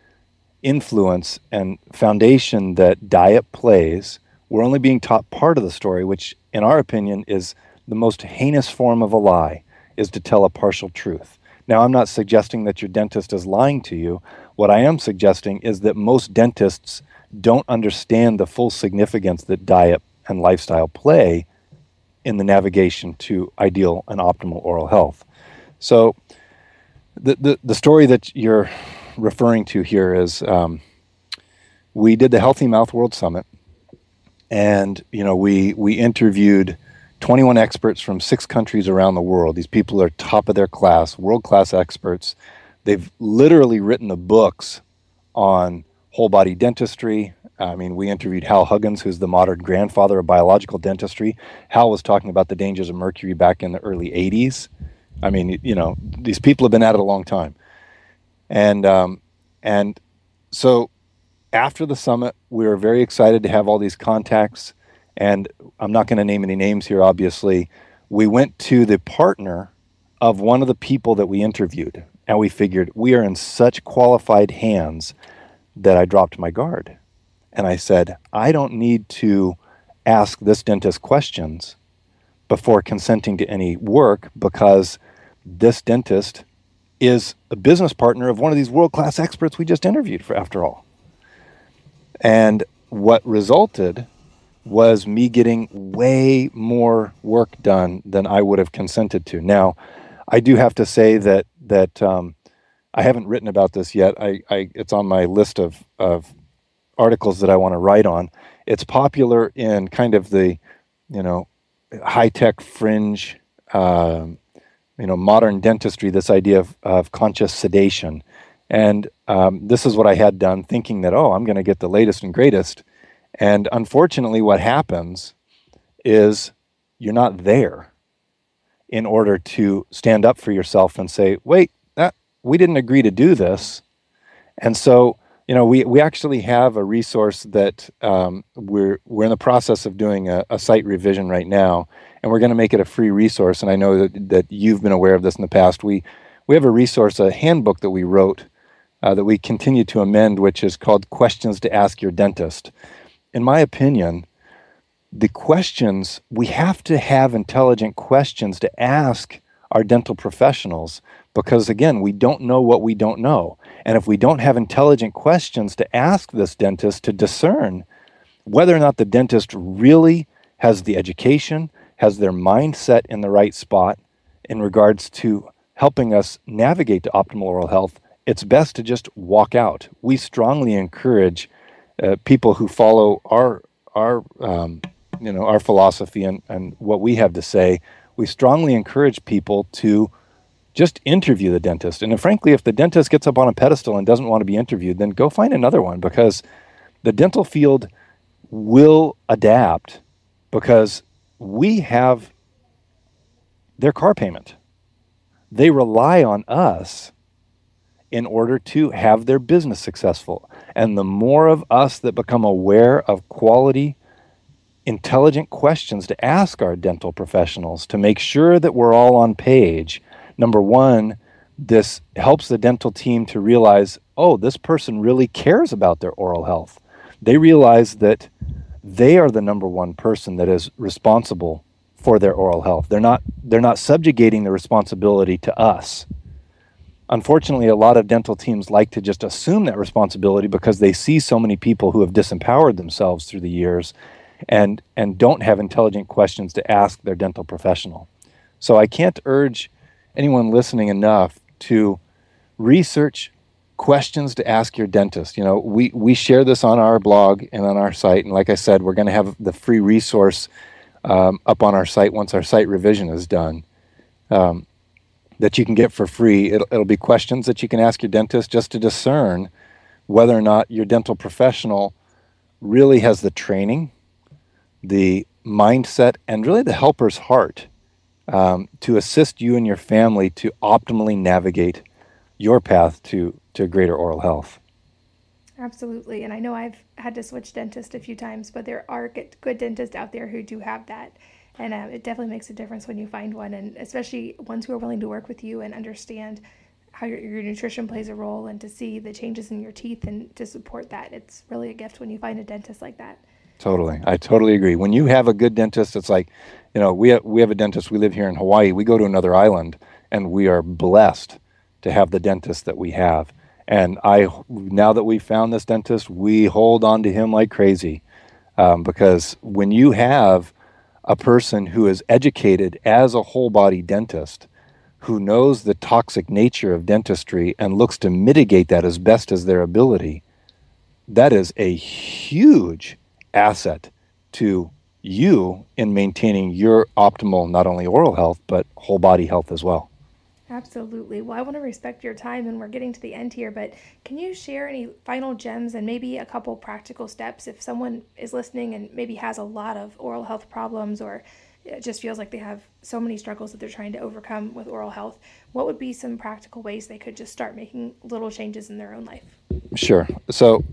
influence and foundation that diet plays. We're only being taught part of the story, which, in our opinion, is the most heinous form of a lie, is to tell a partial truth. Now, I'm not suggesting that your dentist is lying to you. What I am suggesting is that most dentists don't understand the full significance that diet and lifestyle play in the navigation to ideal and optimal oral health. So, the, the, the story that you're referring to here is um, we did the Healthy Mouth World Summit, and you know we we interviewed 21 experts from six countries around the world. These people are top of their class, world class experts They've literally written the books on whole body dentistry. I mean, we interviewed Hal Huggins, who's the modern grandfather of biological dentistry. Hal was talking about the dangers of mercury back in the early 80s. I mean, you know, these people have been at it a long time. And, um, and so after the summit, we were very excited to have all these contacts. And I'm not going to name any names here, obviously. We went to the partner of one of the people that we interviewed. And we figured we are in such qualified hands that I dropped my guard. And I said, I don't need to ask this dentist questions before consenting to any work because this dentist is a business partner of one of these world class experts we just interviewed for after all. And what resulted was me getting way more work done than I would have consented to. Now, I do have to say that that um, I haven't written about this yet. I, I it's on my list of of articles that I want to write on. It's popular in kind of the you know high tech fringe, uh, you know, modern dentistry. This idea of, of conscious sedation, and um, this is what I had done, thinking that oh, I'm going to get the latest and greatest and unfortunately, what happens is you're not there in order to stand up for yourself and say, wait, that, we didn't agree to do this. And so, you know, we, we actually have a resource that um, we're, we're in the process of doing a, a site revision right now, and we're going to make it a free resource. And I know that, that you've been aware of this in the past. We, we have a resource, a handbook that we wrote uh, that we continue to amend, which is called Questions to Ask Your Dentist in my opinion, the questions, we have to have intelligent questions to ask our dental professionals because, again, we don't know what we don't know. And if we don't have intelligent questions to ask this dentist to discern whether or not the dentist really has the education, has their mindset in the right spot in regards to helping us navigate to optimal oral health, it's best to just walk out. We strongly encourage uh, people who follow our our um, you know our philosophy and, and what we have to say, we strongly encourage people to just interview the dentist. And frankly, if the dentist gets up on a pedestal and doesn't want to be interviewed, then go find another one because the dental field will adapt because we have their car payment. They rely on us in order to have their business successful. And the more of us that become aware of quality, intelligent questions to ask our dental professionals to make sure that we're all on page, number one, this helps the dental team to realize oh, this person really cares about their oral health. They realize that they are the number one person that is responsible for their oral health. They're not they're not subjugating the responsibility to us unfortunately, a lot of dental teams like to just assume that responsibility because they see so many people who have disempowered themselves through the years and, and don't have intelligent questions to ask their dental professional. So I can't urge anyone listening enough to research questions to ask your dentist. You know, we, we share this on our blog and on our site. And like I said, we're going to have the free resource um, up on our site once our site revision is done. Um, that you can get for free. It'll, it'll be questions that you can ask your dentist just to discern whether or not your dental professional really has the training, the mindset, and really the helper's heart um, to assist you and your family to optimally navigate your path to, to greater oral health. Absolutely. And I know I've had to switch dentist a few times, but there are good dentists out there who do have that and uh, it definitely makes a difference when you find one and especially ones who are willing to work with you and understand how your, your nutrition plays a role and to see the changes in your teeth and to support that it's really a gift when you find a dentist like that totally. I totally agree. When you have a good dentist it's like you know we have, we have a dentist we live here in hawaii we go to another island and we are blessed to have the dentist that we have. And i now that we found this dentist we hold on to him like crazy um, because when you have a person who is educated as a whole body dentist who knows the toxic nature of dentistry and looks to mitigate that as best as their ability, that is a huge asset to you in maintaining your optimal not only oral health but whole body health as well. Absolutely. Well, I want to respect your time and we're getting to the end here, but can you share any final gems and maybe a couple practical steps if someone is listening and maybe has a lot of oral health problems or it just feels like they have so many struggles that they're trying to overcome with oral health? What would be some practical ways they could just start making little changes in their own life? Sure. So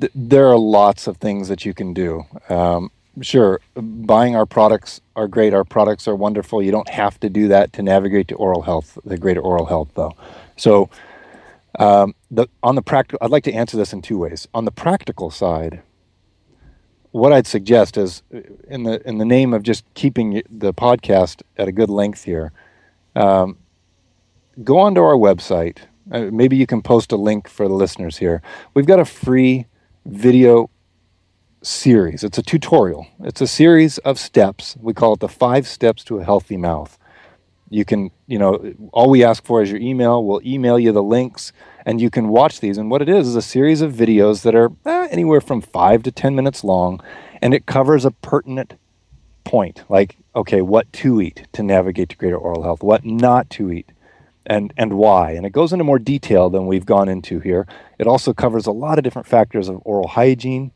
th- there are lots of things that you can do. Um, sure, buying our products are great. Our products are wonderful. You don't have to do that to navigate to oral health, the greater oral health, though. So, um, the, on the practical, I'd like to answer this in two ways. On the practical side, what I'd suggest is, in the in the name of just keeping the podcast at a good length here, um, go onto our website. Uh, maybe you can post a link for the listeners here. We've got a free video series. It's a tutorial. It's a series of steps. We call it the five steps to a healthy mouth. You can, you know, all we ask for is your email. We'll email you the links and you can watch these. And what it is is a series of videos that are eh, anywhere from five to 10 minutes long, and it covers a pertinent point like, okay, what to eat to navigate to greater oral health, what not to eat. And, and why. And it goes into more detail than we've gone into here. It also covers a lot of different factors of oral hygiene,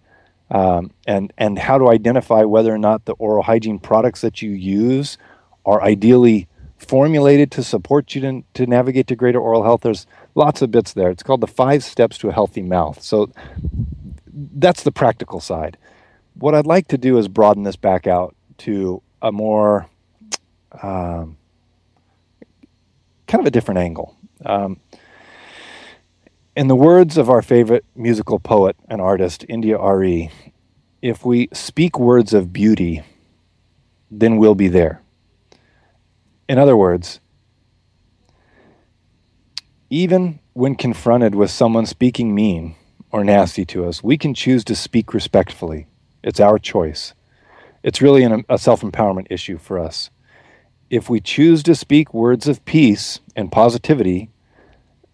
um, and and how to identify whether or not the oral hygiene products that you use are ideally formulated to support you to, to navigate to greater oral health. There's lots of bits there. It's called the five steps to a healthy mouth. So that's the practical side. What I'd like to do is broaden this back out to a more um, kind of a different angle. Um, in the words of our favorite musical poet and artist, India Arie, if we speak words of beauty, then we'll be there. In other words, even when confronted with someone speaking mean or nasty to us, we can choose to speak respectfully. It's our choice. It's really an, a self empowerment issue for us. If we choose to speak words of peace and positivity,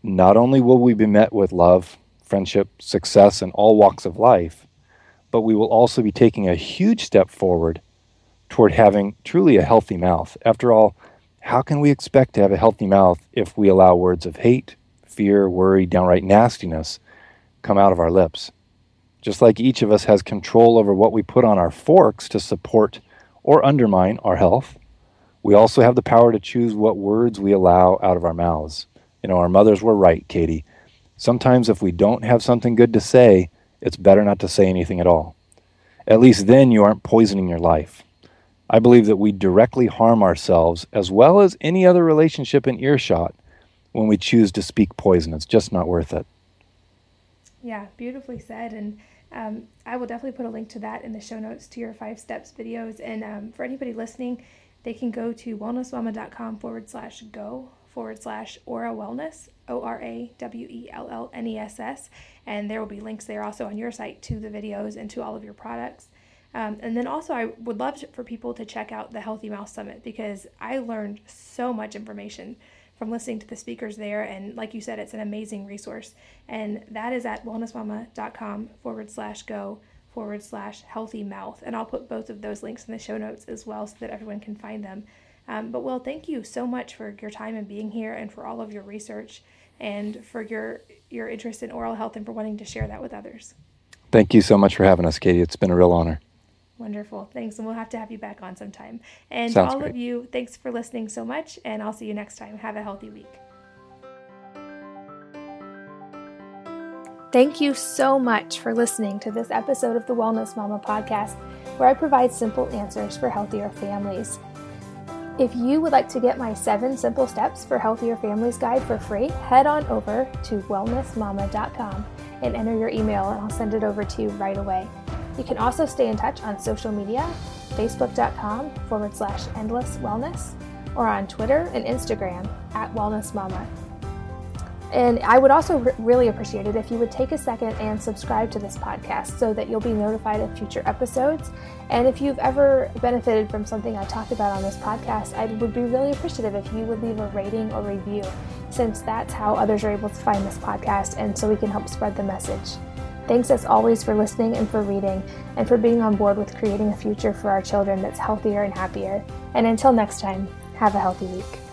not only will we be met with love, friendship, success in all walks of life, but we will also be taking a huge step forward toward having truly a healthy mouth. After all, how can we expect to have a healthy mouth if we allow words of hate, fear, worry, downright nastiness come out of our lips? Just like each of us has control over what we put on our forks to support or undermine our health, we also have the power to choose what words we allow out of our mouths. You know, our mothers were right, Katie. Sometimes if we don't have something good to say, it's better not to say anything at all. At least then you aren't poisoning your life. I believe that we directly harm ourselves as well as any other relationship in earshot when we choose to speak poison. It's just not worth it. Yeah, beautifully said. And um, I will definitely put a link to that in the show notes to your five steps videos. And um, for anybody listening, they can go to wellnessmama.com forward slash go forward slash OraWellness, O R A W E L L N E S S. And there will be links there also on your site to the videos and to all of your products. Um, and then also, I would love to, for people to check out the Healthy Mouth Summit because I learned so much information from listening to the speakers there. And like you said, it's an amazing resource. And that is at wellnessmama.com forward slash go forward slash healthy mouth. And I'll put both of those links in the show notes as well so that everyone can find them. Um, but Will, thank you so much for your time and being here, and for all of your research, and for your your interest in oral health, and for wanting to share that with others. Thank you so much for having us, Katie. It's been a real honor. Wonderful. Thanks. And we'll have to have you back on sometime. And Sounds all great. of you, thanks for listening so much. And I'll see you next time. Have a healthy week. Thank you so much for listening to this episode of the Wellness Mama podcast, where I provide simple answers for healthier families. If you would like to get my seven simple steps for healthier families guide for free, head on over to wellnessmama.com and enter your email, and I'll send it over to you right away. You can also stay in touch on social media, facebook.com forward slash endless wellness, or on Twitter and Instagram at Wellness Mama. And I would also re- really appreciate it if you would take a second and subscribe to this podcast so that you'll be notified of future episodes. And if you've ever benefited from something I talked about on this podcast, I would be really appreciative if you would leave a rating or review, since that's how others are able to find this podcast and so we can help spread the message. Thanks as always for listening and for reading, and for being on board with creating a future for our children that's healthier and happier. And until next time, have a healthy week.